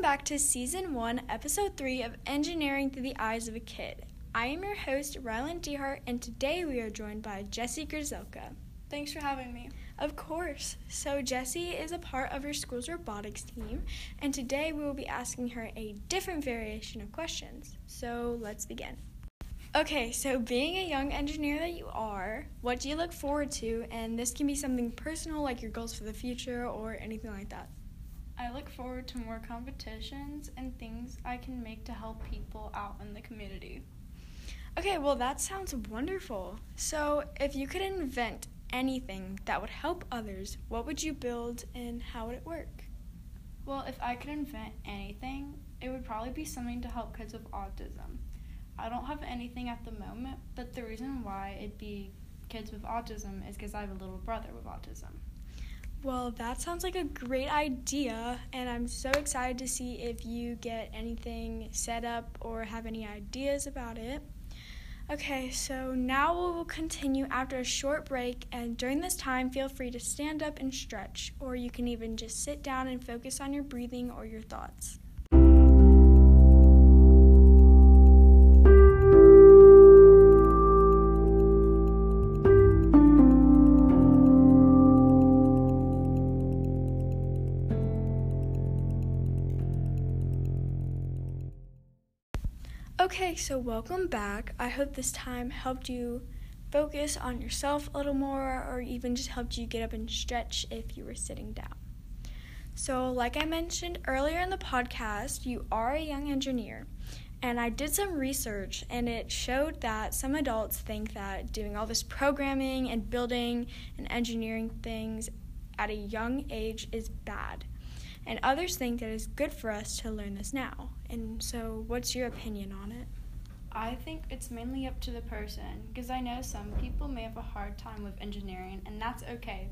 back to Season 1, Episode 3 of Engineering Through the Eyes of a Kid. I am your host, Rylan Dehart, and today we are joined by Jessie Grzelka. Thanks for having me. Of course. So, Jessie is a part of your school's robotics team, and today we will be asking her a different variation of questions. So, let's begin. Okay, so being a young engineer that you are, what do you look forward to? And this can be something personal, like your goals for the future or anything like that. I look forward to more competitions and things I can make to help people out in the community. Okay, well, that sounds wonderful. So, if you could invent anything that would help others, what would you build and how would it work? Well, if I could invent anything, it would probably be something to help kids with autism. I don't have anything at the moment, but the reason why it'd be kids with autism is because I have a little brother with autism. Well, that sounds like a great idea, and I'm so excited to see if you get anything set up or have any ideas about it. Okay, so now we will continue after a short break, and during this time, feel free to stand up and stretch, or you can even just sit down and focus on your breathing or your thoughts. Okay, so welcome back. I hope this time helped you focus on yourself a little more or even just helped you get up and stretch if you were sitting down. So, like I mentioned earlier in the podcast, you are a young engineer. And I did some research and it showed that some adults think that doing all this programming and building and engineering things at a young age is bad and others think that it's good for us to learn this now. And so, what's your opinion on it? I think it's mainly up to the person because I know some people may have a hard time with engineering, and that's okay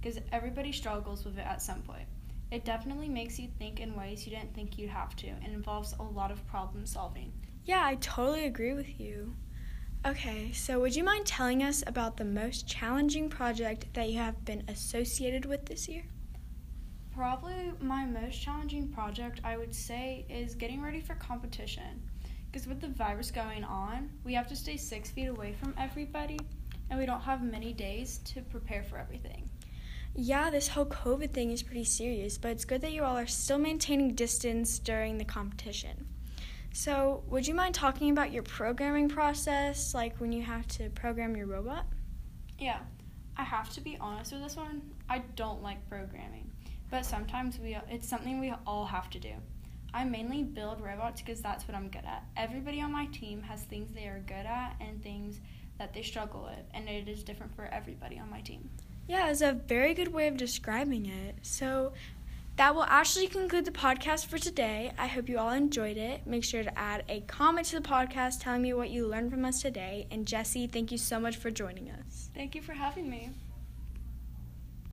because everybody struggles with it at some point. It definitely makes you think in ways you didn't think you'd have to and involves a lot of problem solving. Yeah, I totally agree with you. Okay, so would you mind telling us about the most challenging project that you have been associated with this year? Probably my most challenging project, I would say, is getting ready for competition. Because with the virus going on, we have to stay six feet away from everybody, and we don't have many days to prepare for everything. Yeah, this whole COVID thing is pretty serious, but it's good that you all are still maintaining distance during the competition. So, would you mind talking about your programming process, like when you have to program your robot? Yeah, I have to be honest with this one. I don't like programming but sometimes we it's something we all have to do. I mainly build robots because that's what I'm good at. Everybody on my team has things they are good at and things that they struggle with, and it is different for everybody on my team. Yeah, it's a very good way of describing it. So that will actually conclude the podcast for today. I hope you all enjoyed it. Make sure to add a comment to the podcast telling me what you learned from us today. And Jessie, thank you so much for joining us. Thank you for having me.